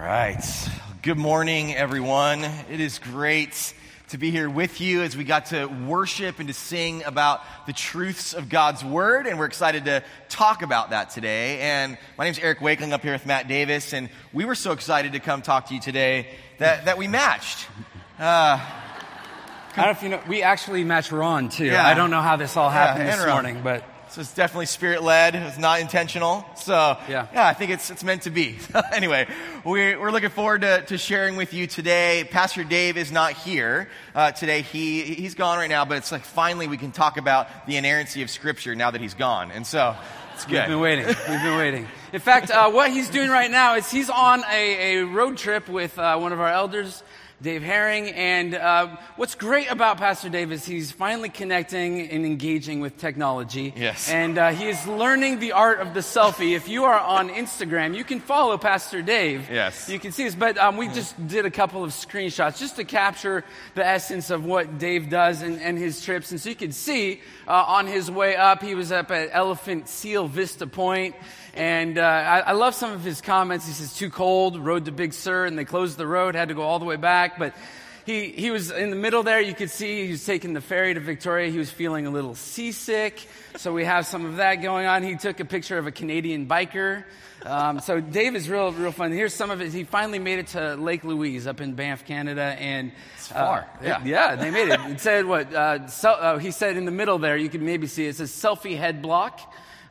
right. Good morning, everyone. It is great to be here with you as we got to worship and to sing about the truths of God's Word. And we're excited to talk about that today. And my name is Eric Wakeling up here with Matt Davis. And we were so excited to come talk to you today that, that we matched. Uh, I don't know if you know, we actually match Ron too. Yeah. I don't know how this all happened and this Ron. morning, but So it's definitely spirit led. It's not intentional. So Yeah. I think it's it's meant to be. anyway, we're, we're looking forward to, to sharing with you today. Pastor Dave is not here uh, today. He he's gone right now, but it's like finally we can talk about the inerrancy of Scripture now that he's gone, and so it's good. we've been waiting. We've been waiting. In fact, uh, what he's doing right now is he's on a, a road trip with uh, one of our elders, Dave Herring. And uh, what's great about Pastor Dave is he's finally connecting and engaging with technology. Yes. And uh, he is learning the art of the selfie. If you are on Instagram, you can follow Pastor Dave. Yes. You can see this. But um, we just did a couple of screenshots just to capture the essence of what Dave does and, and his trips. And so you can see uh, on his way up, he was up at Elephant Seal Vista Point. And uh, I, I love some of his comments. He says, too cold, rode to Big Sur, and they closed the road, had to go all the way back. But he, he was in the middle there. You could see he was taking the ferry to Victoria. He was feeling a little seasick. So we have some of that going on. He took a picture of a Canadian biker. Um, so Dave is real, real fun. Here's some of it. He finally made it to Lake Louise up in Banff, Canada, and it's far, yeah. yeah, they made it. It said what? Uh, so, uh, he said in the middle there. You can maybe see it, it says selfie head block.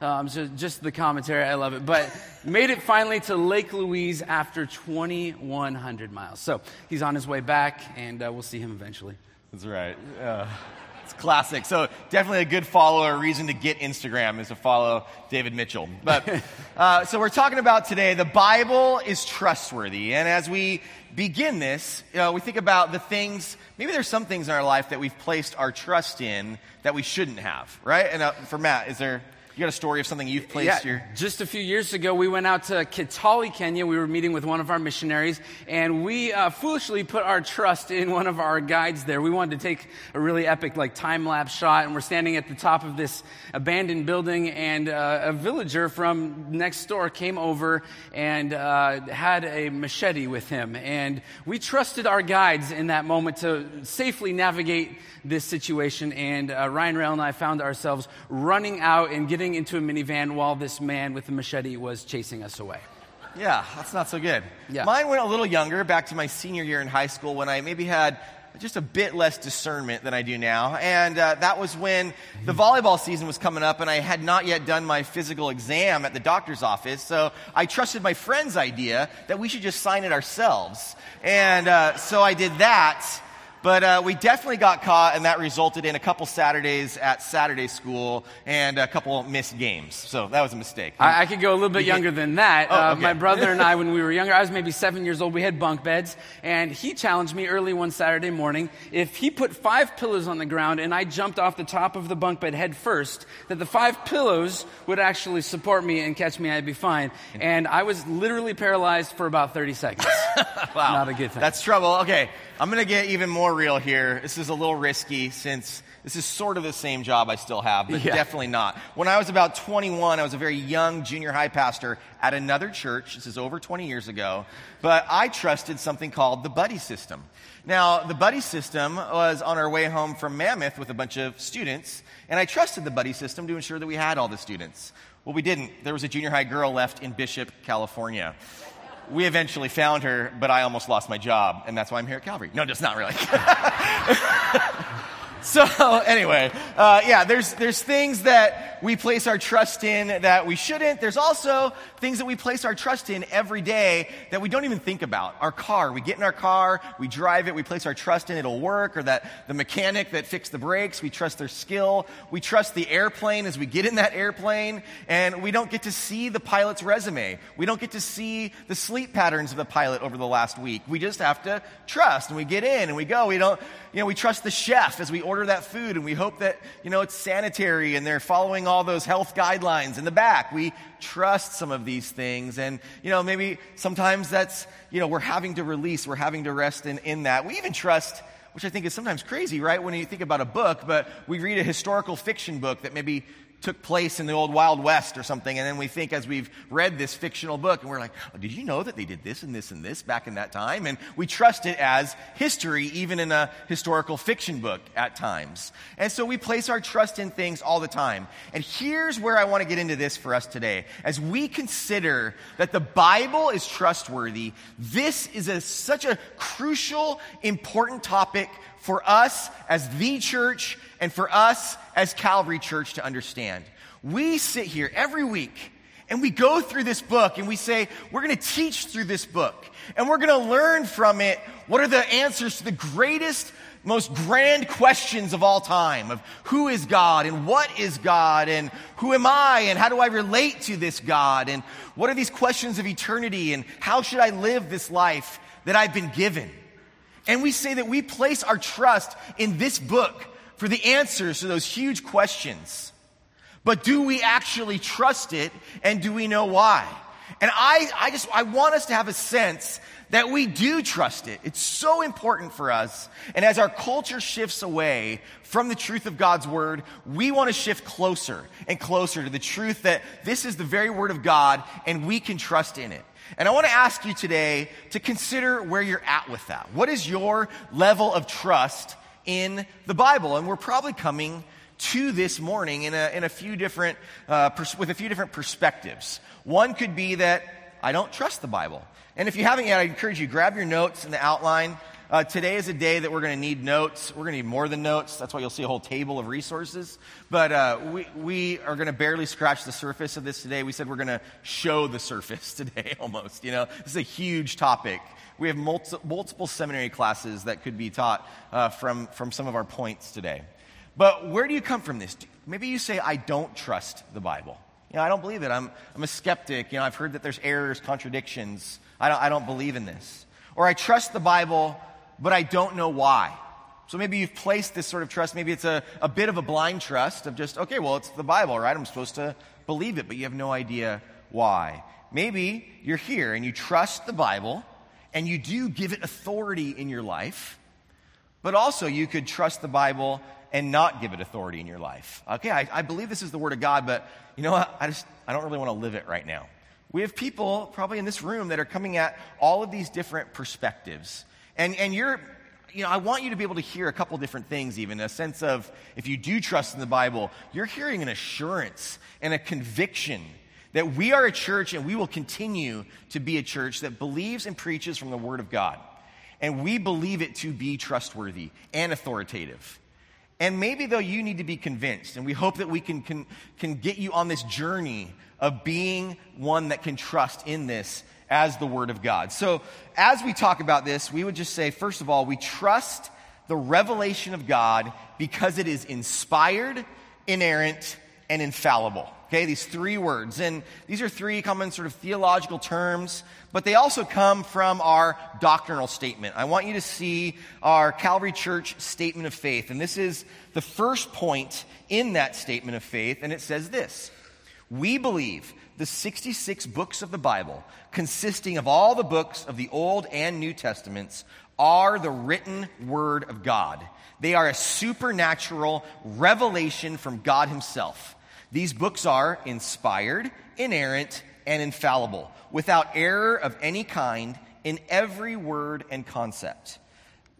Um, so just the commentary, I love it. But made it finally to Lake Louise after 2,100 miles. So he's on his way back, and uh, we'll see him eventually. That's right. Uh, it's classic. So definitely a good follower. a reason to get Instagram is to follow David Mitchell. But uh, so we're talking about today. The Bible is trustworthy, and as we begin this, you know, we think about the things. Maybe there's some things in our life that we've placed our trust in that we shouldn't have, right? And uh, for Matt, is there? You got a story of something you've placed your Just a few years ago, we went out to Kitale, Kenya. We were meeting with one of our missionaries, and we uh, foolishly put our trust in one of our guides there. We wanted to take a really epic, like, time lapse shot, and we're standing at the top of this abandoned building, and uh, a villager from next door came over and uh, had a machete with him. And we trusted our guides in that moment to safely navigate this situation. And uh, Ryan Rail and I found ourselves running out and getting into a minivan while this man with a machete was chasing us away. Yeah, that's not so good. Yeah. Mine went a little younger, back to my senior year in high school when I maybe had just a bit less discernment than I do now. And uh, that was when the volleyball season was coming up and I had not yet done my physical exam at the doctor's office. So I trusted my friend's idea that we should just sign it ourselves. And uh, so I did that. But uh, we definitely got caught, and that resulted in a couple Saturdays at Saturday school and a couple missed games. So that was a mistake. I, I could go a little bit younger than that. Oh, uh, okay. My brother and I, when we were younger, I was maybe seven years old, we had bunk beds, and he challenged me early one Saturday morning if he put five pillows on the ground and I jumped off the top of the bunk bed head first, that the five pillows would actually support me and catch me, I'd be fine. And I was literally paralyzed for about 30 seconds. Wow. Not a good thing. That's trouble. Okay, I'm going to get even more real here. This is a little risky since this is sort of the same job I still have, but Yeah. definitely not. When I was about 21, I was a very young junior high pastor at another church. This is over 20 years ago. But I trusted something called the buddy system. Now, the buddy system was on our way home from Mammoth with a bunch of students, and I trusted the buddy system to ensure that we had all the students. Well, we didn't. There was a junior high girl left in Bishop, California. We eventually found her, but I almost lost my job, and that's why I'm here at Calvary. No, just not really. So anyway, uh, yeah, there's there's things that we place our trust in that we shouldn't. There's also things that we place our trust in every day that we don't even think about. Our car, we get in our car, we drive it, we place our trust in it'll work, or that the mechanic that fixed the brakes, we trust their skill. We trust the airplane as we get in that airplane, and we don't get to see the pilot's resume. We don't get to see the sleep patterns of the pilot over the last week. We just have to trust, and we get in and we go. We don't, you know, we trust the chef as we order that food, and we hope that you know it's sanitary and they're following all those health guidelines in the back. We trust some of these things, and you know, maybe sometimes that's you know we're having to release, we're having to rest in in that. We even trust which I think is sometimes crazy, right? When you think about a book, but we read a historical fiction book that maybe took place in the old Wild West or something, and then we think as we've read this fictional book, and we're like, oh, did you know that they did this and this and this back in that time? And we trust it as history, even in a historical fiction book at times. And so we place our trust in things all the time. And here's where I want to get into this for us today. As we consider that the Bible is trustworthy, this is a, such a crucial, important topic for us as the church and for us as Calvary Church to understand. We sit here every week and we go through this book and we say, we're going to teach through this book and we're going to learn from it what are the answers to the greatest, most grand questions of all time of who is God and what is God and who am I and how do I relate to this God and what are these questions of eternity and how should I live this life that I've been given. And we say that we place our trust in this book for the answers to those huge questions. But do we actually trust it and do we know why? And I, I just, I want us to have a sense that we do trust it. It's so important for us. And as our culture shifts away from the truth of God's word, we want to shift closer and closer to the truth that this is the very word of God and we can trust in it. And I want to ask you today to consider where you're at with that. What is your level of trust in the Bible. And we're probably coming to this morning in a, in a few different, uh, pers- with a few different perspectives. One could be that I don't trust the Bible. And if you haven't yet, I encourage you, grab your notes and the outline. Uh, today is a day that we're going to need notes. We're going to need more than notes. That's why you'll see a whole table of resources. But uh, we, we are going to barely scratch the surface of this today. We said we're going to show the surface today almost. You know, this is a huge topic. We have multi- multiple seminary classes that could be taught uh, from, from some of our points today. But where do you come from this? Maybe you say, I don't trust the Bible. You know, I don't believe it. I'm, I'm a skeptic. You know, I've heard that there's errors, contradictions. I don't, I don't believe in this. Or I trust the Bible, but I don't know why. So maybe you've placed this sort of trust. Maybe it's a, a bit of a blind trust of just, okay, well, it's the Bible, right? I'm supposed to believe it, but you have no idea why. Maybe you're here and you trust the Bible, and you do give it authority in your life, but also you could trust the Bible and not give it authority in your life. Okay, I, I believe this is the Word of God, but you know what? I just, I don't really want to live it right now. We have people probably in this room that are coming at all of these different perspectives. And, and you're, you know, I want you to be able to hear a couple different things, even a sense of if you do trust in the Bible, you're hearing an assurance and a conviction that we are a church and we will continue to be a church that believes and preaches from the Word of God. And we believe it to be trustworthy and authoritative. And maybe, though, you need to be convinced, and we hope that we can, can, can get you on this journey of being one that can trust in this as the Word of God. So, as we talk about this, we would just say, first of all, we trust the revelation of God because it is inspired, inerrant, and infallible. Okay, these three words. And these are three common sort of theological terms, but they also come from our doctrinal statement. I want you to see our Calvary Church statement of faith. And this is the first point in that statement of faith. And it says this We believe the 66 books of the Bible, consisting of all the books of the Old and New Testaments, are the written word of God. They are a supernatural revelation from God Himself. These books are inspired, inerrant, and infallible, without error of any kind in every word and concept.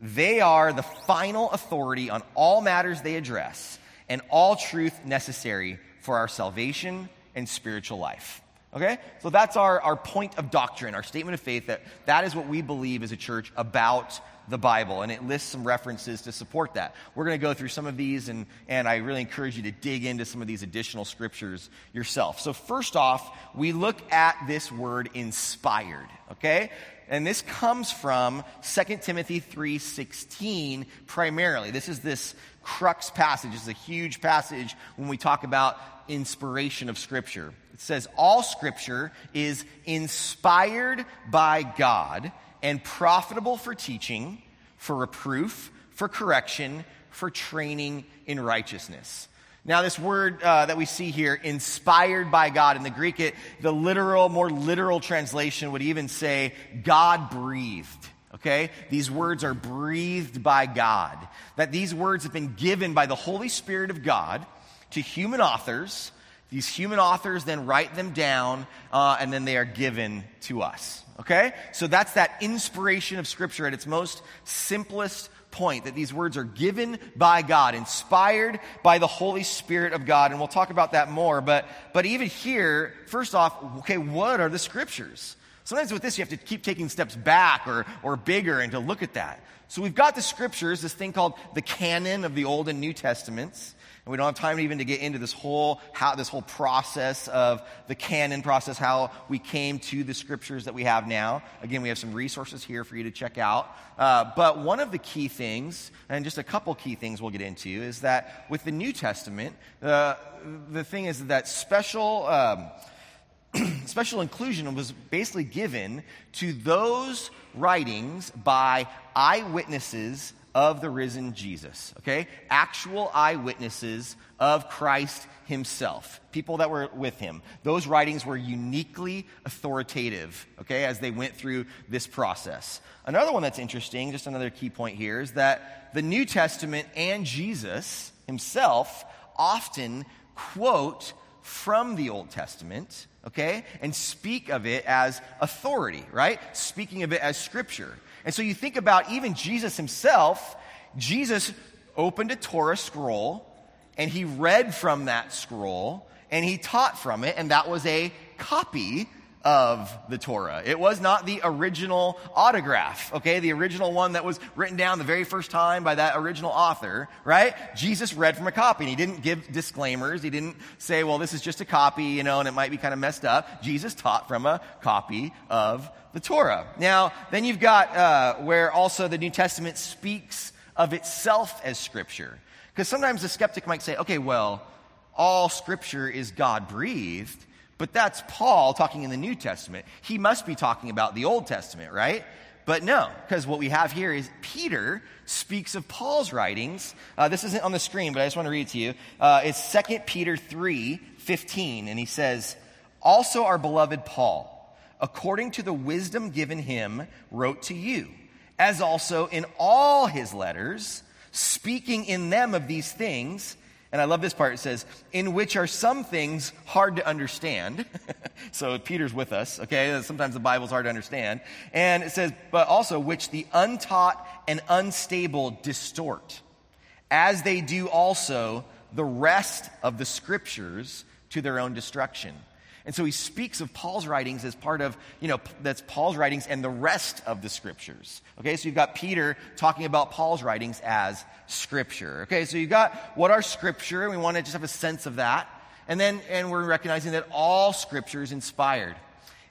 They are the final authority on all matters they address and all truth necessary for our salvation and spiritual life. Okay? So that's our, our point of doctrine, our statement of faith that that is what we believe as a church about the Bible, and it lists some references to support that. We're going to go through some of these, and, and I really encourage you to dig into some of these additional scriptures yourself. So, first off, we look at this word inspired, okay? And this comes from 2 Timothy 3:16 primarily. This is this crux passage. It's a huge passage when we talk about inspiration of scripture. It says all scripture is inspired by God and profitable for teaching, for reproof, for correction, for training in righteousness. Now, this word uh, that we see here, inspired by God, in the Greek, it, the literal, more literal translation would even say God breathed. Okay? These words are breathed by God. That these words have been given by the Holy Spirit of God to human authors. These human authors then write them down, uh, and then they are given to us. Okay? So that's that inspiration of Scripture at its most simplest point that these words are given by God, inspired by the Holy Spirit of God. And we'll talk about that more. But, but even here, first off, okay, what are the Scriptures? Sometimes with this, you have to keep taking steps back or, or bigger and to look at that. So we've got the Scriptures, this thing called the canon of the Old and New Testaments. We don't have time even to get into this whole, how, this whole process of the canon process, how we came to the scriptures that we have now. Again, we have some resources here for you to check out. Uh, but one of the key things, and just a couple key things we'll get into, is that with the New Testament, uh, the thing is that special, um, special inclusion was basically given to those writings by eyewitnesses of the risen Jesus, okay? Actual eyewitnesses of Christ himself, people that were with him. Those writings were uniquely authoritative, okay, as they went through this process. Another one that's interesting, just another key point here, is that the New Testament and Jesus himself often quote from the Old Testament, okay, and speak of it as authority, right? Speaking of it as scripture. And so you think about even Jesus himself, Jesus opened a Torah scroll and he read from that scroll and he taught from it, and that was a copy of the Torah. It was not the original autograph, okay? The original one that was written down the very first time by that original author, right? Jesus read from a copy and he didn't give disclaimers. He didn't say, well, this is just a copy, you know, and it might be kind of messed up. Jesus taught from a copy of the Torah. Now, then you've got uh, where also the New Testament speaks of itself as Scripture. Because sometimes the skeptic might say, okay, well, all Scripture is God breathed, but that's Paul talking in the New Testament. He must be talking about the Old Testament, right? But no, because what we have here is Peter speaks of Paul's writings. Uh, this isn't on the screen, but I just want to read it to you. Uh, it's 2 Peter 3 15, and he says, Also our beloved Paul according to the wisdom given him, wrote to you, as also in all his letters, speaking in them of these things. And I love this part. It says, in which are some things hard to understand. so Peter's with us, okay? Sometimes the Bible's hard to understand. And it says, but also which the untaught and unstable distort, as they do also the rest of the scriptures to their own destruction. And so he speaks of Paul's writings as part of, you know, that's Paul's writings and the rest of the scriptures. Okay, so you've got Peter talking about Paul's writings as scripture. Okay, so you've got what are scripture, and we want to just have a sense of that. And then, and we're recognizing that all scripture is inspired.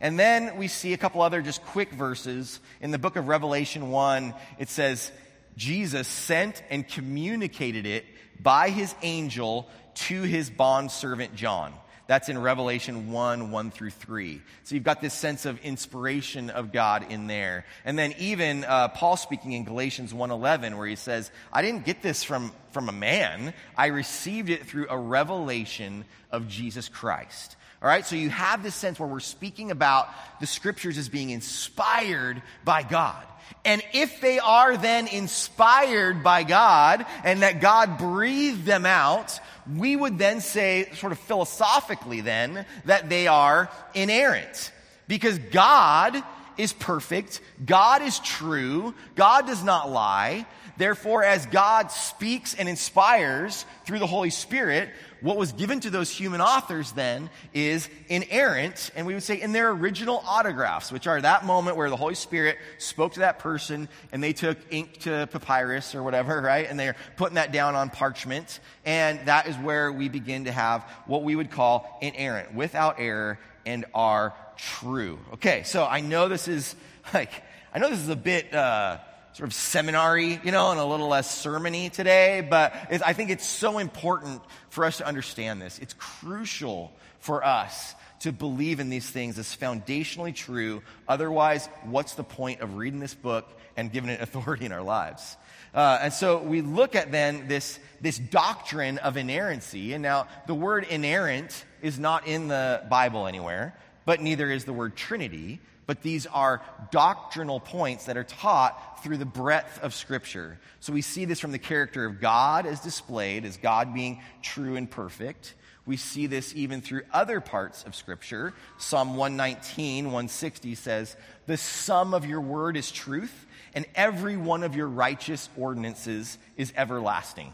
And then we see a couple other just quick verses. In the book of Revelation 1, it says, Jesus sent and communicated it by his angel to his bondservant John. That's in Revelation 1 1 through 3. So you've got this sense of inspiration of God in there. And then even uh, Paul speaking in Galatians 1 11, where he says, I didn't get this from, from a man, I received it through a revelation of Jesus Christ. All right, so you have this sense where we're speaking about the scriptures as being inspired by God. And if they are then inspired by God and that God breathed them out, we would then say, sort of philosophically, then, that they are inerrant. Because God is perfect, God is true, God does not lie. Therefore, as God speaks and inspires through the Holy Spirit, what was given to those human authors then is inerrant, and we would say in their original autographs, which are that moment where the Holy Spirit spoke to that person and they took ink to papyrus or whatever, right? And they're putting that down on parchment. And that is where we begin to have what we would call inerrant, without error, and are true. Okay, so I know this is like, I know this is a bit, uh, sort of seminary, you know, and a little less sermony today, but I think it's so important for us to understand this. It's crucial for us to believe in these things as foundationally true. Otherwise, what's the point of reading this book and giving it authority in our lives? Uh, and so we look at then this, this doctrine of inerrancy. And now the word inerrant is not in the Bible anywhere but neither is the word Trinity. But these are doctrinal points that are taught through the breadth of Scripture. So we see this from the character of God as displayed, as God being true and perfect. We see this even through other parts of Scripture. Psalm 119, 160 says, The sum of your word is truth, and every one of your righteous ordinances is everlasting.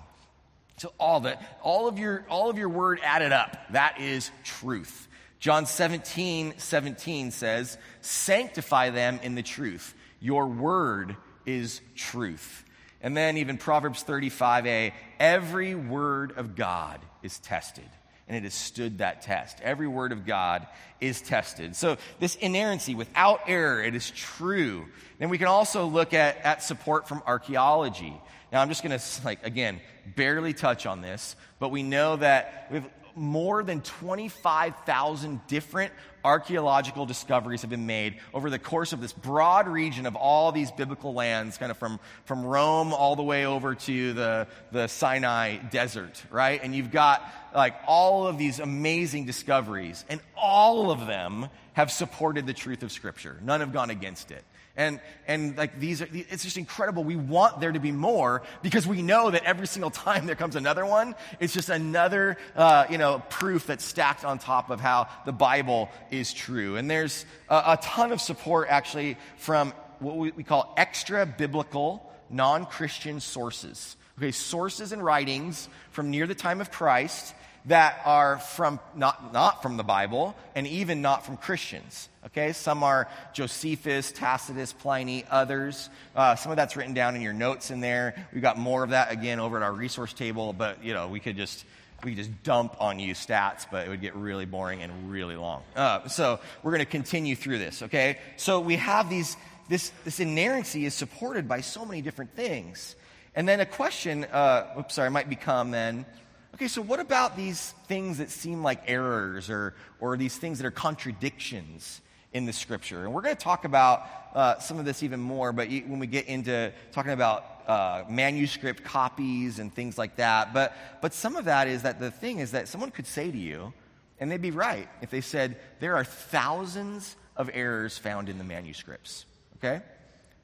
So all that, all of your, all of your word added up, that is truth. John 17, 17 says, Sanctify them in the truth. Your word is truth. And then even Proverbs 35a, every word of God is tested and it has stood that test. Every word of God is tested. So, this inerrancy, without error, it is true. Then we can also look at, at support from archaeology. Now, I'm just going to, like, again, barely touch on this, but we know that we have more than 25,000 different archaeological discoveries have been made over the course of this broad region of all these biblical lands, kind of from, from Rome all the way over to the, the Sinai desert, right? And you've got like all of these amazing discoveries, and all of them have supported the truth of Scripture. None have gone against it. And, and like these are, it's just incredible. We want there to be more because we know that every single time there comes another one, it's just another, uh, you know, proof that's stacked on top of how the Bible is true. And there's a, a ton of support actually from what we, we call extra biblical, non Christian sources. Okay, sources and writings from near the time of Christ that are from not, not from the Bible and even not from Christians. Okay, some are Josephus, Tacitus, Pliny, others. Uh, some of that's written down in your notes in there. We've got more of that again over at our resource table, but you know we could just we could just dump on you stats, but it would get really boring and really long. Uh, so we're going to continue through this. Okay, so we have these this this inerrancy is supported by so many different things, and then a question. Uh, oops, sorry, might become then Okay, so what about these things that seem like errors or, or these things that are contradictions in the scripture? And we're going to talk about uh, some of this even more, but when we get into talking about uh, manuscript copies and things like that. But, but some of that is that the thing is that someone could say to you, and they'd be right if they said, there are thousands of errors found in the manuscripts, okay?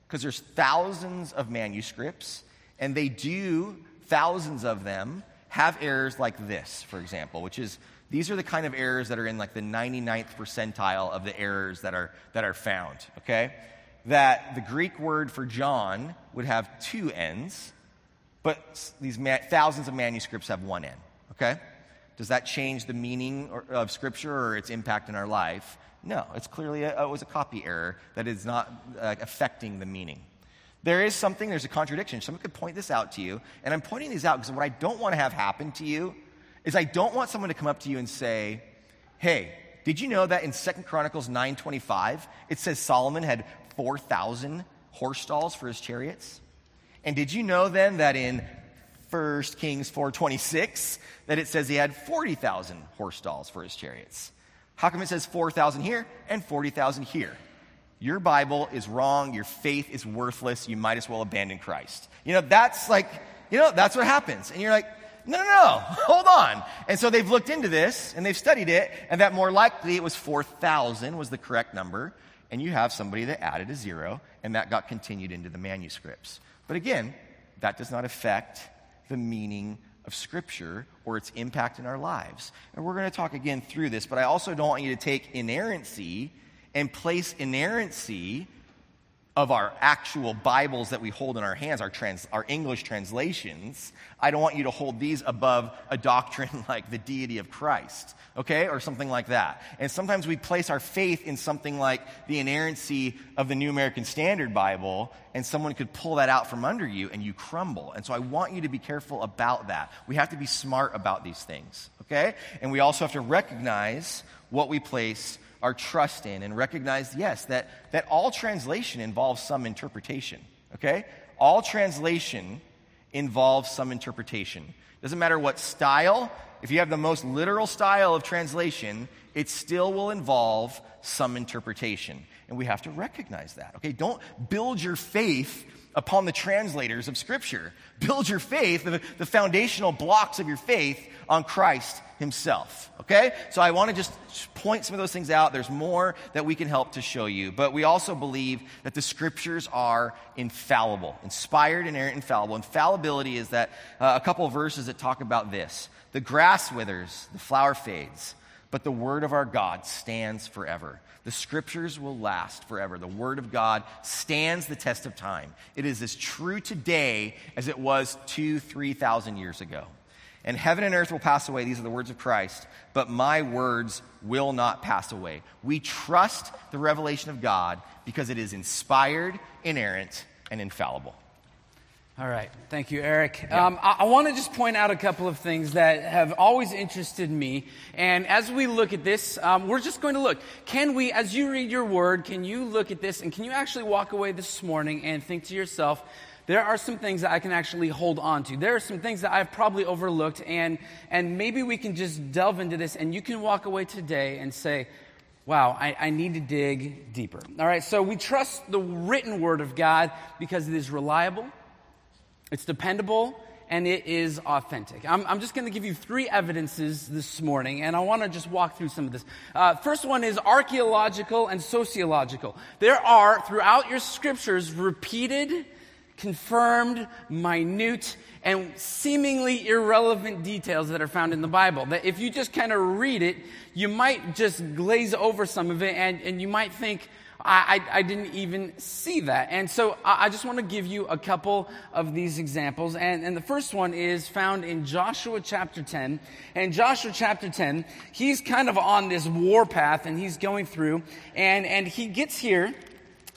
Because there's thousands of manuscripts, and they do, thousands of them, have errors like this, for example, which is these are the kind of errors that are in like the 99th percentile of the errors that are, that are found, okay? That the Greek word for John would have two N's, but these ma- thousands of manuscripts have one N, okay? Does that change the meaning or, of Scripture or its impact in our life? No, it's clearly a, it was a copy error that is not uh, affecting the meaning. There is something, there's a contradiction. Someone could point this out to you, and I'm pointing these out because what I don't want to have happen to you is I don't want someone to come up to you and say, "Hey, did you know that in Second Chronicles 9:25 it says Solomon had 4,000 horse stalls for his chariots?" And did you know then that in 1 Kings 4:26 that it says he had 40,000 horse stalls for his chariots? How come it says 4,000 here and 40,000 here? Your Bible is wrong, your faith is worthless, you might as well abandon Christ. You know, that's like, you know, that's what happens. And you're like, no, no, no, hold on. And so they've looked into this and they've studied it, and that more likely it was 4,000 was the correct number. And you have somebody that added a zero, and that got continued into the manuscripts. But again, that does not affect the meaning of Scripture or its impact in our lives. And we're going to talk again through this, but I also don't want you to take inerrancy and place inerrancy of our actual Bibles that we hold in our hands, our, trans, our English translations, I don't want you to hold these above a doctrine like the deity of Christ, okay, or something like that. And sometimes we place our faith in something like the inerrancy of the New American Standard Bible, and someone could pull that out from under you and you crumble. And so I want you to be careful about that. We have to be smart about these things, okay? And we also have to recognize what we place our trust in and recognize, yes, that, that all translation involves some interpretation, okay? All translation involves some interpretation. Doesn't matter what style, if you have the most literal style of translation, it still will involve some interpretation. And we have to recognize that, okay? Don't build your faith upon the translators of Scripture. Build your faith, the, foundational blocks of your faith, on Christ Himself, okay? So I want to just point some of those things out. There's more that we can help to show you. But we also believe that the Scriptures are infallible, inspired, inerrant, infallible. Infallibility is that uh, a couple verses that talk about this. The grass withers, the flower fades, but the word of our God stands forever. The scriptures will last forever. The word of God stands the test of time. It is as true today as it was two, three thousand years ago. And heaven and earth will pass away. These are the words of Christ. But my words will not pass away. We trust the revelation of God because it is inspired, inerrant, and infallible. All right. Thank you, Eric. Yeah. Um, I, I want to just point out a couple of things that have always interested me. And as we look at this, um, we're just going to look. Can we, as you read your word, can you look at this and can you actually walk away this morning and think to yourself, there are some things that I can actually hold on to. There are some things that I've probably overlooked, and, and maybe we can just delve into this, and you can walk away today and say, Wow, I, I, need to dig deeper. All right, so we trust the written word of God because it is reliable, it's dependable and it is authentic. I'm, I'm just going to give you three evidences this morning, and I want to just walk through some of this. Uh, first one is archaeological and sociological. There are, throughout your scriptures, repeated, confirmed, minute, and seemingly irrelevant details that are found in the Bible. That if you just kind of read it, you might just glaze over some of it, and, and you might think, I, I, I, didn't even see that. And so I, I just want to give you a couple of these examples. And, and the first one is found in Joshua chapter 10. And Joshua chapter 10, he's kind of on this war path and he's going through. And, and he gets here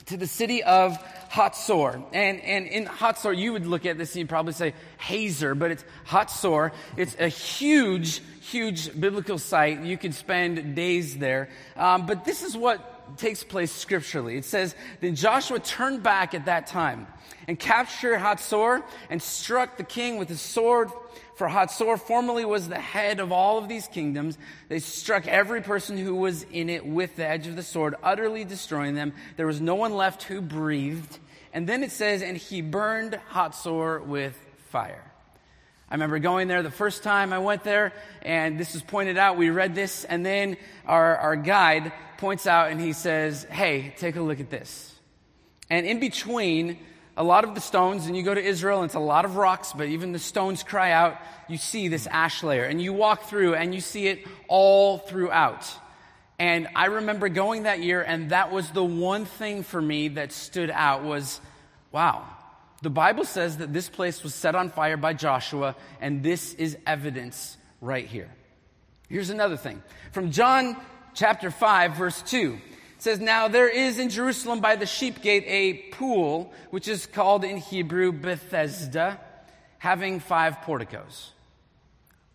to the city of Hatzor. And, and in Hatzor, you would look at this and you'd probably say Hazer, but it's Hatzor. It's a huge, huge biblical site. You could spend days there. Um, but this is what takes place scripturally. It says, Then Joshua turned back at that time and captured Hatzor and struck the king with his sword. For Hatzor formerly was the head of all of these kingdoms. They struck every person who was in it with the edge of the sword, utterly destroying them. There was no one left who breathed. And then it says, And he burned Hatzor with fire. I remember going there the first time I went there, and this was pointed out. We read this, and then our, our guide points out and he says, Hey, take a look at this. And in between a lot of the stones, and you go to Israel, and it's a lot of rocks, but even the stones cry out, you see this ash layer. And you walk through, and you see it all throughout. And I remember going that year, and that was the one thing for me that stood out was, wow, the Bible says that this place was set on fire by Joshua, and this is evidence right here. Here's another thing. From John chapter 5, verse 2. It says, Now there is in Jerusalem by the sheep gate a pool, which is called in Hebrew Bethesda, having five porticos.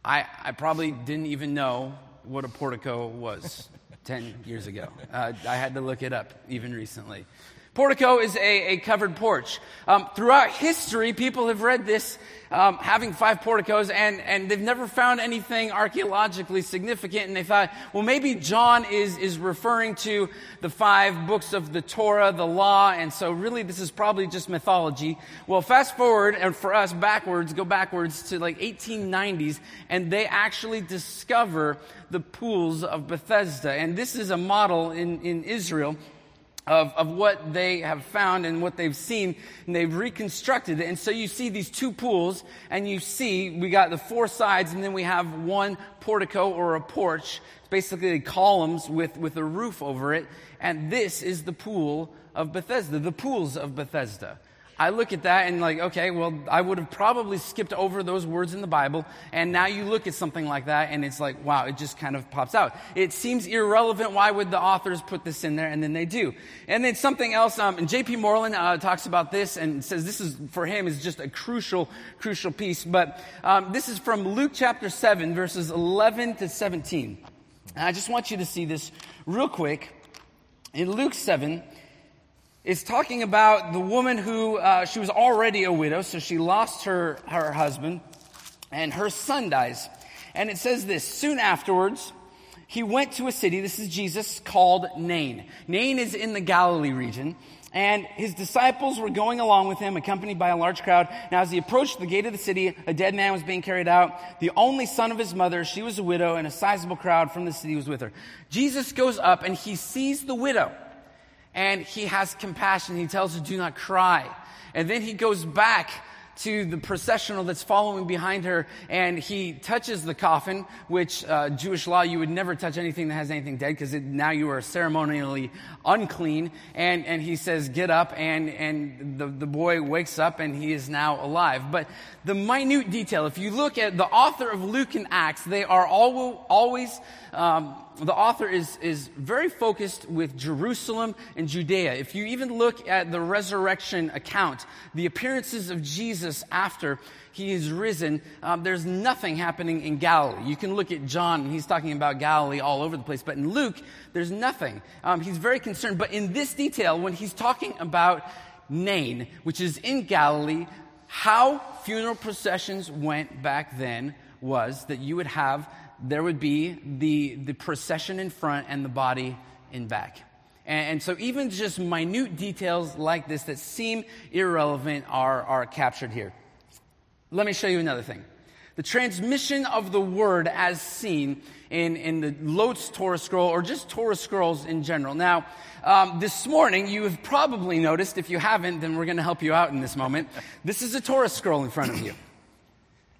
I, I probably didn't even know what a portico was 10 years ago. Uh, I had to look it up even recently. Portico is a, a covered porch. Um, throughout history, people have read this um, having five porticos, and, and they've never found anything archaeologically significant. And they thought, well, maybe John is, is referring to the five books of the Torah, the law, and so really this is probably just mythology. Well, fast forward, and for us, backwards, go backwards to like 1890s, and they actually discover the pools of Bethesda. And this is a model in, in Israel of, of what they have found and what they've seen, and they've reconstructed it. And so you see these two pools, and you see we got the four sides, and then we have one portico or a porch. It's basically columns with, with a roof over it. And this is the pool of Bethesda, the pools of Bethesda. I look at that and like, okay, well, I would have probably skipped over those words in the Bible. And now you look at something like that and it's like, wow, it just kind of pops out. It seems irrelevant. Why would the authors put this in there? And then they do. And then something else, um, and J.P. Moreland uh, talks about this and says this is, for him, is just a crucial, crucial piece. But um, this is from Luke chapter 7, verses 11 to 17. And I just want you to see this real quick. In Luke 7, is talking about the woman who uh, she was already a widow, so she lost her, her husband, and her son dies. And it says this soon afterwards, he went to a city, this is Jesus, called Nain. Nain is in the Galilee region. And his disciples were going along with him, accompanied by a large crowd. Now, as he approached the gate of the city, a dead man was being carried out. The only son of his mother, she was a widow, and a sizable crowd from the city was with her. Jesus goes up and he sees the widow. And he has compassion. He tells her, Do not cry. And then he goes back to the processional that's following behind her, and he touches the coffin, which uh, Jewish law you would never touch anything that has anything dead because now you are ceremonially unclean. And and he says, "Get up," and and the the boy wakes up and he is now alive. But the minute detail, if you look at the author of Luke and Acts, they are all, always. Um, the author is, is very focused with Jerusalem and Judea. If you even look at the resurrection account, the appearances of Jesus after he is risen, um, there's nothing happening in Galilee. You can look at John, and he's talking about Galilee all over the place. But in Luke, there's nothing. Um, he's very concerned. But in this detail, when he's talking about Nain, which is in Galilee, how funeral processions went back then was that you would have there would be the, the procession in front and the body in back. And, and so even just minute details like this that seem irrelevant are, are captured here. Let me show you another thing. The transmission of the word as seen in, in the Lodz Torah scroll or just Torah scrolls in general. Now, um, this morning, you have probably noticed, if you haven't, then we're going to help you out in this moment. This is a Torah scroll in front of you.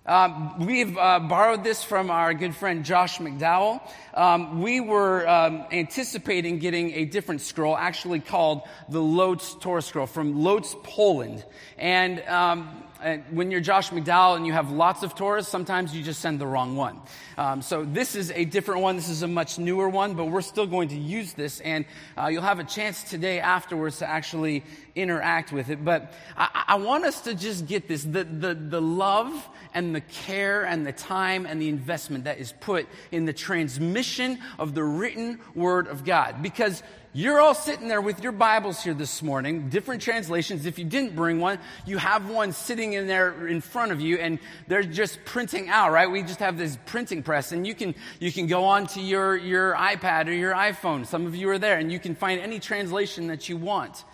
Um, we've uh, borrowed this from our good friend Josh McDowell. Um, we were um, anticipating getting a different scroll, actually called the Lodz Torah scroll from Lodz, Poland. And um, and when you're Josh McDowell and you have lots of Torahs, sometimes you just send the wrong one. Um, so this is a different one. This is a much newer one, but we're still going to use this, and uh, you'll have a chance today afterwards to actually interact with it. But I, I want us to just get this: the, the the love and the care and the time and the investment that is put in the transmission of the written Word of God, because you're all sitting there with your Bibles here this morning, different translations. If you didn't bring one, you have one sitting in there in front of you and they're just printing out, right? We just have this printing press and you can, you can go on to your, your iPad or your iPhone. Some of you are there and you can find any translation that you want.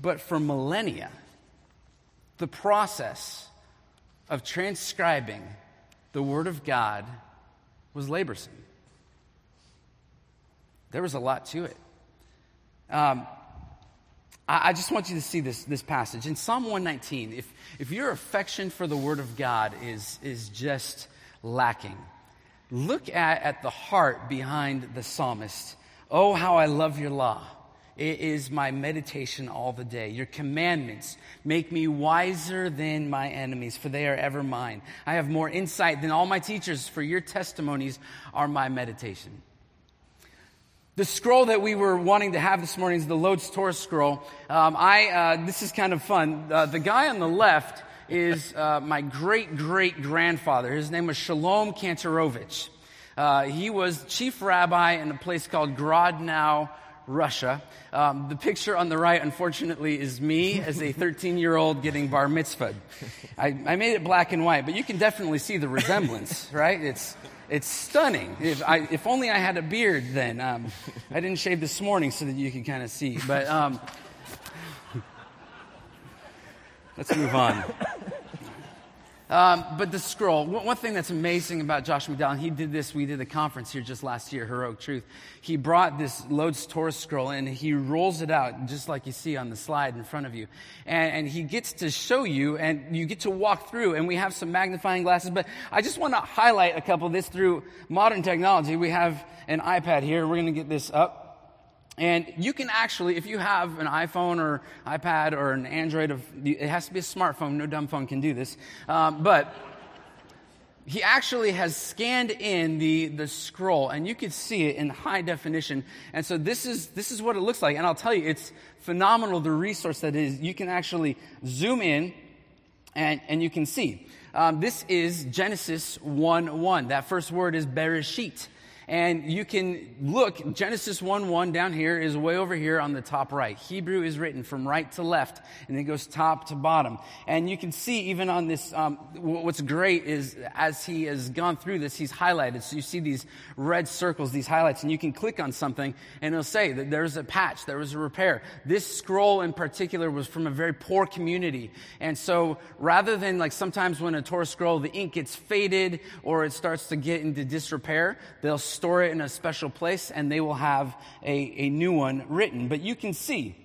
But for millennia, the process of transcribing the Word of God was laborsome. There was a lot to it. Um, I, I just want you to see this, this passage. In Psalm 119, if, if your affection for the Word of God is, is just lacking, look at, at the heart behind the psalmist. Oh, how I love your law. It is my meditation all the day. Your commandments make me wiser than my enemies, for they are ever mine. I have more insight than all my teachers, for your testimonies are my meditation. The scroll that we were wanting to have this morning is the Lodz Torah scroll. Um, I, uh, this is kind of fun. Uh, the guy on the left is uh, my great great grandfather. His name was Shalom Kantorovich. Uh, he was chief rabbi in a place called Grodno, Russia. Um, the picture on the right, unfortunately, is me as a 13 year old getting bar mitzvah. I, I made it black and white, but you can definitely see the resemblance, right? It's, it's stunning. If, I, if only I had a beard then. Um, I didn't shave this morning so that you can kind of see. But um, let's move on. Um, but the scroll, one thing that's amazing about Josh McDowell, he did this, we did a conference here just last year, Heroic Truth. He brought this Lodz Torah scroll and he rolls it out just like you see on the slide in front of you. And, and he gets to show you and you get to walk through and we have some magnifying glasses, but I just want to highlight a couple of this through modern technology. We have an iPad here. We're going to get this up. And you can actually, if you have an iPhone or iPad or an Android, of, it has to be a smartphone. No dumb phone can do this. Um, but he actually has scanned in the, the scroll, and you can see it in high definition. And so this is, this is what it looks like. And I'll tell you, it's phenomenal the resource that is. You can actually zoom in, and, and you can see. Um, this is Genesis 1 1. That first word is Bereshit. And you can look, Genesis 1 1 down here is way over here on the top right. Hebrew is written from right to left, and it goes top to bottom. And you can see even on this, um, what's great is as he has gone through this, he's highlighted. So you see these red circles, these highlights, and you can click on something, and it'll say that there's a patch, there was a repair. This scroll in particular was from a very poor community. And so rather than like sometimes when a Torah scroll, the ink gets faded or it starts to get into disrepair, they'll store it in a special place and they will have a, a new one written. But you can see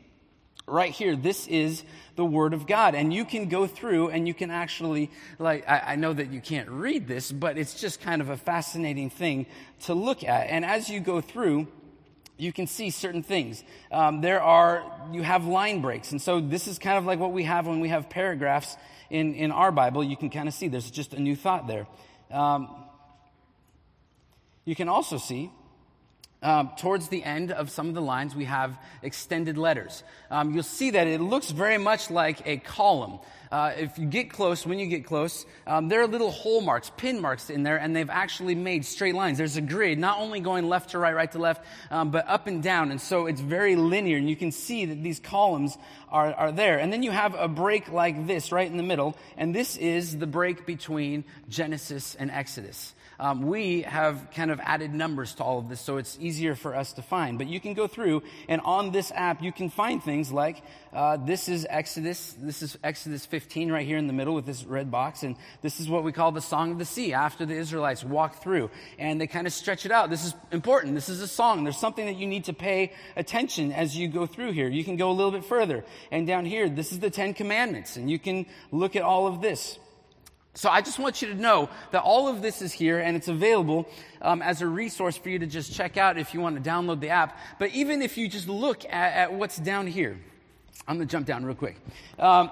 right here, this is the Word of God. And you can go through and you can actually, like, I, I, know that you can't read this, but it's just kind of a fascinating thing to look at. And as you go through, you can see certain things. Um, there are, you have line breaks. And so this is kind of like what we have when we have paragraphs in, in our Bible. You can kind of see there's just a new thought there. Um, you can also see um, towards the end of some of the lines, we have extended letters. Um, you'll see that it looks very much like a column. Uh, if you get close, when you get close, um, there are little hole marks, pin marks in there, and they've actually made straight lines. There's a grid, not only going left to right, right to left, um, but up and down. And so it's very linear, and you can see that these columns are, are there. And then you have a break like this right in the middle, and this is the break between Genesis and Exodus um, we have kind of added numbers to all of this so it's easier for us to find. But you can go through, and on this app, you can find things like uh, this is Exodus. This is Exodus 15 right here in the middle with this red box. And this is what we call the Song of the Sea after the Israelites walk through. And they kind of stretch it out. This is important. This is a song. There's something that you need to pay attention as you go through here. You can go a little bit further. And down here, this is the Ten Commandments. And you can look at all of this. So I just want you to know that all of this is here and it's available um, as a resource for you to just check out if you want to download the app. But even if you just look at, at what's down here, I'm going to jump down real quick. Um,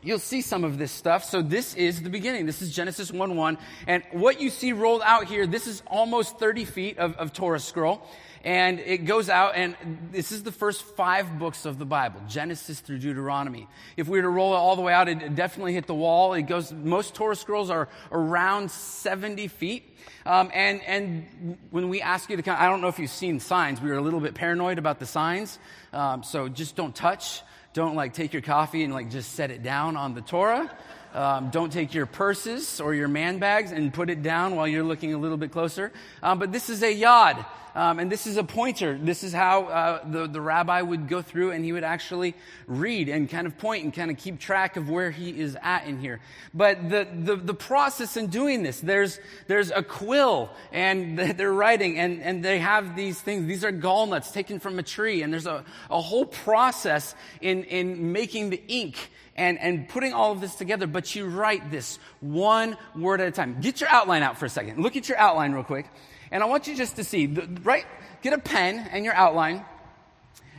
you'll see some of this stuff. So this is the beginning. This is Genesis 1 1. And what you see rolled out here, this is almost 30 feet of, of Torah scroll. And it goes out, and this is the first five books of the Bible, Genesis through Deuteronomy. If we were to roll it all the way out, it definitely hit the wall. It goes, most Torah scrolls are around 70 feet. Um, and, and when we ask you to come, I don't know if you've seen signs. We were a little bit paranoid about the signs. Um, so just don't touch. Don't like take your coffee and like just set it down on the Torah. Um, don't take your purses or your man bags and put it down while you're looking a little bit closer. Um, but this is a yad. Um, and this is a pointer. This is how uh, the, the rabbi would go through and he would actually read and kind of point and kind of keep track of where he is at in here. But the, the, the process in doing this, there's, there's a quill and they're writing and, and they have these things. These are gallnuts taken from a tree. And there's a, a whole process in, in making the ink and, and putting all of this together, but you write this one word at a time. Get your outline out for a second. Look at your outline real quick. And I want you just to see, right? Get a pen and your outline.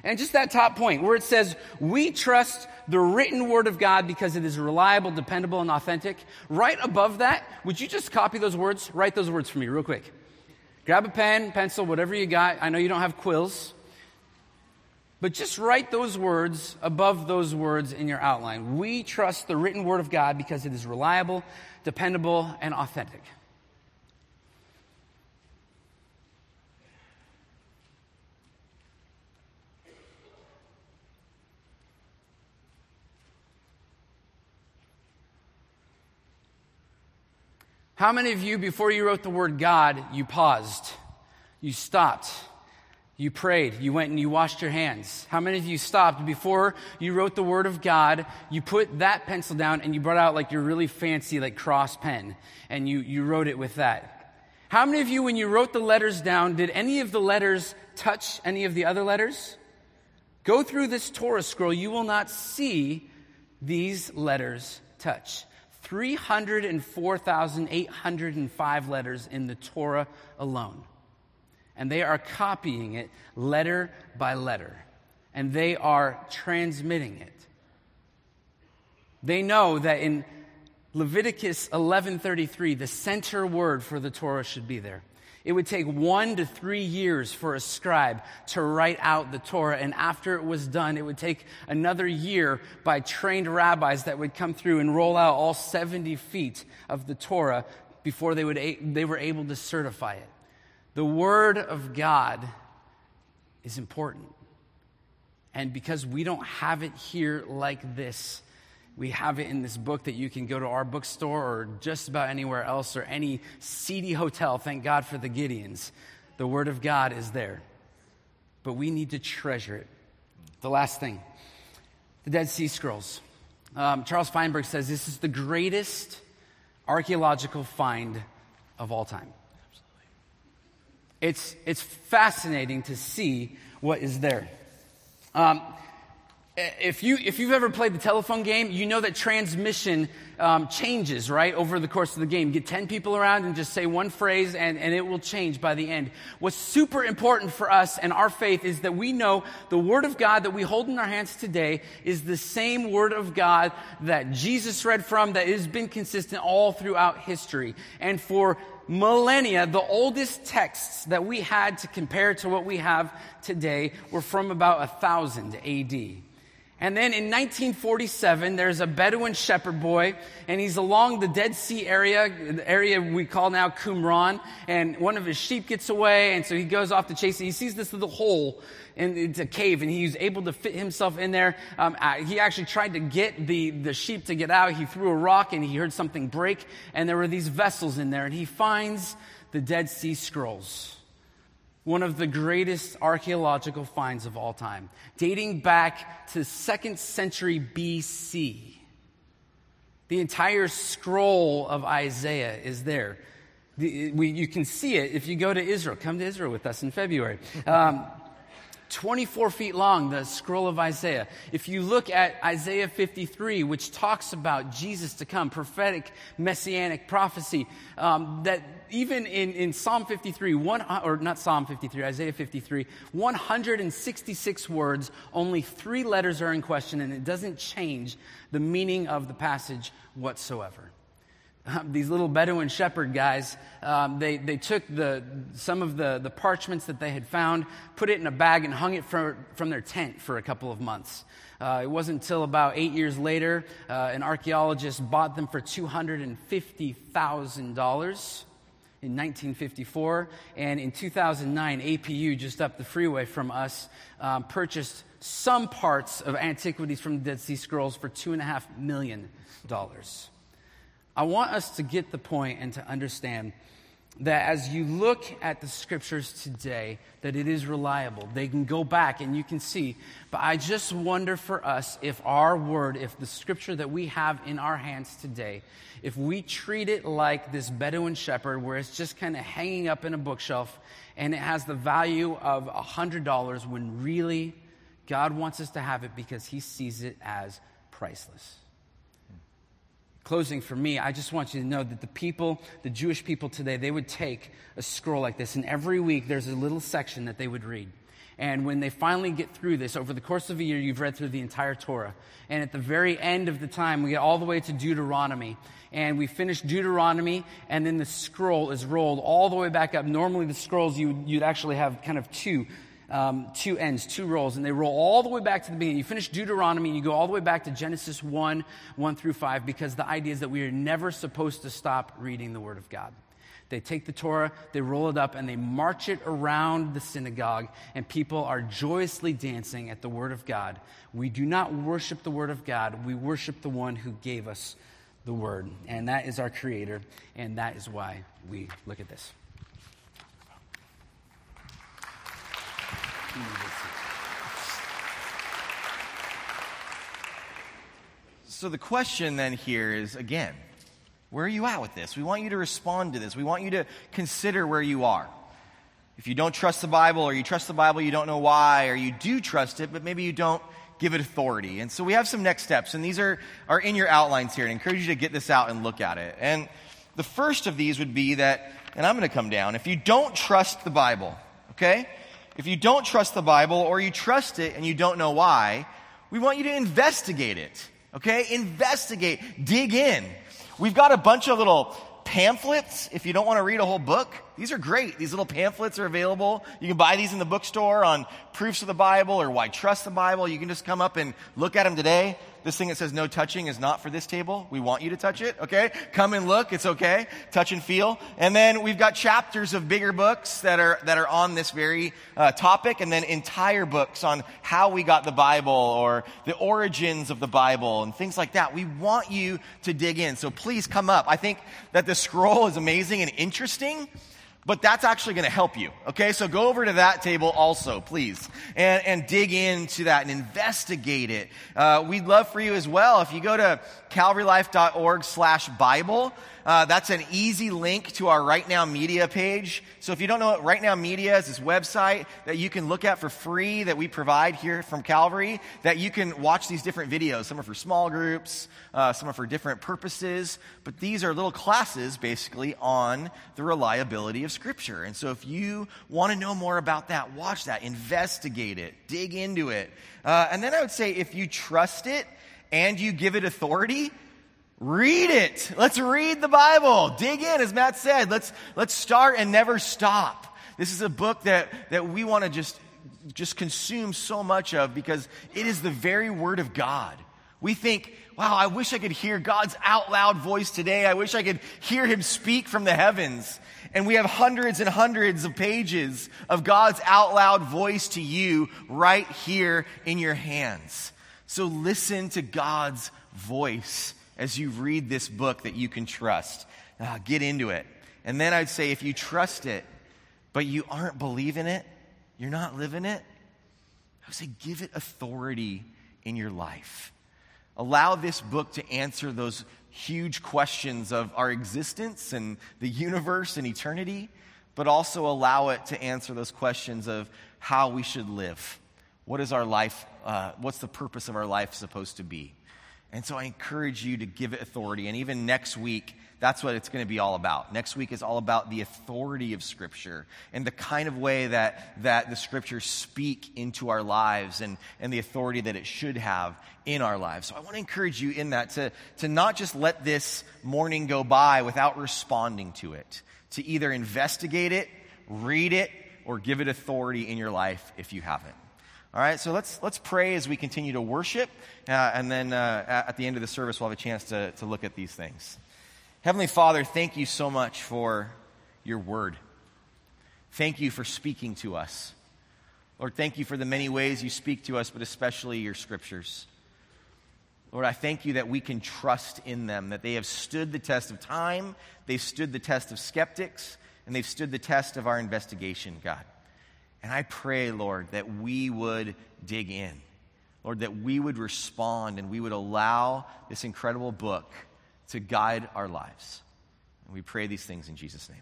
And just that top point where it says, we trust the written word of God because it is reliable, dependable, and authentic. Right above that, would you just copy those words? Write those words for me real quick. Grab a pen, pencil, whatever you got. I know you don't have quills. But just write those words above those words in your outline. We trust the written word of God because it is reliable, dependable, and authentic. How many of you, before you wrote the word God, you paused, you stopped, you prayed, you went and you washed your hands? How many of you stopped before you wrote the word of God, you put that pencil down and you brought out like your really fancy, like cross pen, and you, you wrote it with that? How many of you, when you wrote the letters down, did any of the letters touch any of the other letters? Go through this Torah scroll, you will not see these letters touch. 304,805 letters in the Torah alone. And they are copying it letter by letter. And they are transmitting it. They know that in Leviticus 11:33 the center word for the Torah should be there. It would take one to three years for a scribe to write out the Torah. And after it was done, it would take another year by trained rabbis that would come through and roll out all 70 feet of the Torah before they, would, they were able to certify it. The Word of God is important. And because we don't have it here like this, we have it in this book that you can go to our bookstore or just about anywhere else or any seedy hotel. Thank God for the Gideons. The Word of God is there. But we need to treasure it. The last thing the Dead Sea Scrolls. Um, Charles Feinberg says this is the greatest archaeological find of all time. It's, it's fascinating to see what is there. Um, if, you, if you've ever played the telephone game, you know that transmission um, changes, right, over the course of the game. Get 10 people around and just say one phrase, and, and it will change by the end. What's super important for us and our faith is that we know the Word of God that we hold in our hands today is the same Word of God that Jesus read from, that has been consistent all throughout history. And for millennia, the oldest texts that we had to compare to what we have today were from about 1000 AD. And then in 1947, there's a Bedouin shepherd boy, and he's along the Dead Sea area, the area we call now Qumran, and one of his sheep gets away, and so he goes off to chase it. He sees this little hole, and it's a cave, and he's able to fit himself in there. Um, uh, he actually tried to get the, the sheep to get out. He threw a rock, and he heard something break, and there were these vessels in there, and he finds the Dead Sea Scrolls one of the greatest archaeological finds of all time, dating back to 2nd century BC. The entire scroll of Isaiah is there. The, we, you can see it if you go to Israel. Come to Israel with us in February. Um, 24 feet long, the scroll of Isaiah. If you look at Isaiah 53, which talks about Jesus to come, prophetic messianic prophecy, um, that even in, in Psalm 53, one, or not Psalm 53, Isaiah 53, 166 words, only three letters are in question, and it doesn't change the meaning of the passage whatsoever. Um, these little Bedouin shepherd guys, um, they, they took the, some of the, the parchments that they had found, put it in a bag, and hung it for, from their tent for a couple of months. Uh, it wasn't until about eight years later, uh, an archaeologist bought them for $250,000 in 1954. And in 2009, APU, just up the freeway from us, um, purchased some parts of antiquities from the Dead Sea Scrolls for $2.5 million. I want us to get the point and to understand that as you look at the scriptures today that it is reliable. They can go back and you can see. But i just wonder for us if our word if the scripture that we have in our hands today if we treat it like this bedouin shepherd where it's just kind of hanging up in a bookshelf and it has the value of a hundred dollars when really god wants us to have it because he sees it as priceless closing for me, I just want you to know that the people, the Jewish people today, they would take a scroll like this, and every week there's a little section that they would read. And when they finally get through this, over the course of a year, you've read through the entire Torah. And at the very end of the time, we get all the way to Deuteronomy. And we finish Deuteronomy, and then the scroll is rolled all the way back up. Normally, the scrolls, you, you'd actually have kind of two um, two ends, two rolls, and they roll all the way back to the beginning. You finish Deuteronomy and you go all the way back to Genesis 1, 1 through 5, because the idea is that we are never supposed to stop reading the Word of God. They take the Torah, they roll it up, and they march it around the synagogue, and people are joyously dancing at the Word of God. We do not worship the Word of God, we worship the one who gave us the Word. And that is our Creator, and that is why we look at this. So the question then here is again, where are you at with this? We want you to respond to this. We want you to consider where you are. If you don't trust the Bible, or you trust the Bible, you don't know why, or you do trust it, but maybe you don't give it authority. And so we have some next steps, and these are, are in your outlines here, and I encourage you to get this out and look at it. And the first of these would be that, and I'm going to come down, if you don't trust the Bible, okay? If you don't trust the Bible or you trust it and you don't know why, we want you to investigate it. Okay? Investigate. Dig in. We've got a bunch of little pamphlets if you don't want to read a whole book. These are great. These little pamphlets are available. You can buy these in the bookstore on proofs of the Bible or why trust the Bible. You can just come up and look at them today. This thing that says no touching is not for this table. We want you to touch it, okay? Come and look, it's okay. Touch and feel. And then we've got chapters of bigger books that are, that are on this very uh, topic, and then entire books on how we got the Bible or the origins of the Bible and things like that. We want you to dig in. So please come up. I think that the scroll is amazing and interesting but that's actually going to help you. Okay, so go over to that table also, please, and, and dig into that and investigate it. Uh, we'd love for you as well if you go to calvarylife.org slash Bible. Uh, that's an easy link to our Right Now Media page. So if you don't know what Right Now Media is, this website that you can look at for free that we provide here from Calvary, that you can watch these different videos. Some are for small groups, uh, some are for different purposes, but these are little classes basically on the reliability of Scripture. And so if you want to know more about that, watch that, investigate it, dig into it. Uh, and then I would say if you trust it and you give it authority, Read it. Let's read the Bible. Dig in, as Matt said. Let's, let's start and never stop. This is a book that, that we want to just, just consume so much of because it is the very Word of God. We think, wow, I wish I could hear God's out loud voice today. I wish I could hear Him speak from the heavens. And we have hundreds and hundreds of pages of God's out loud voice to you right here in your hands. So listen to God's voice as you read this book that you can trust. Uh, get into it. And then I'd say if you trust it, but you aren't believing it, you're not living it, I would say give it authority in your life. Allow this book to answer those huge questions of our existence and the universe and eternity, but also allow it to answer those questions of how we should live. What is our life? Uh, what's the purpose of our life supposed to be? And so I encourage you to give it authority. And even next week, that's what it's going to be all about. Next week is all about the authority of Scripture and the kind of way that, that the Scriptures speak into our lives and, and the authority that it should have in our lives. So I want to encourage you in that to, to not just let this morning go by without responding to it, to either investigate it, read it, or give it authority in your life if you haven't. All right, so let's, let's pray as we continue to worship, uh, and then uh, at the end of the service, we'll have a chance to, to look at these things. Heavenly Father, thank you so much for your word. Thank you for speaking to us. Lord, thank you for the many ways you speak to us, but especially your scriptures. Lord, I thank you that we can trust in them, that they have stood the test of time, they've stood the test of skeptics, and they've stood the test of our investigation, God. And I pray, Lord, that we would dig in. Lord, that we would respond and we would allow this incredible book to guide our lives. And we pray these things in Jesus' name.